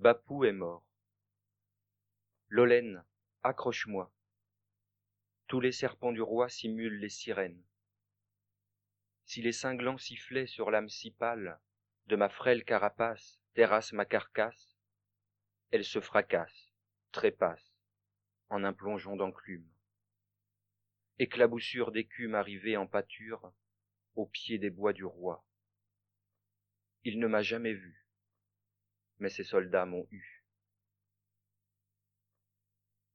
Bapou est mort. Lolène, accroche-moi. Tous les serpents du roi simulent les sirènes. Si les cinglants sifflets sur l'âme si pâle de ma frêle carapace terrassent ma carcasse, elle se fracasse, trépasse, en un plongeon d'enclume. Éclaboussure d'écume arrivée en pâture, au pied des bois du roi. Il ne m'a jamais vu, mais ses soldats m'ont eu.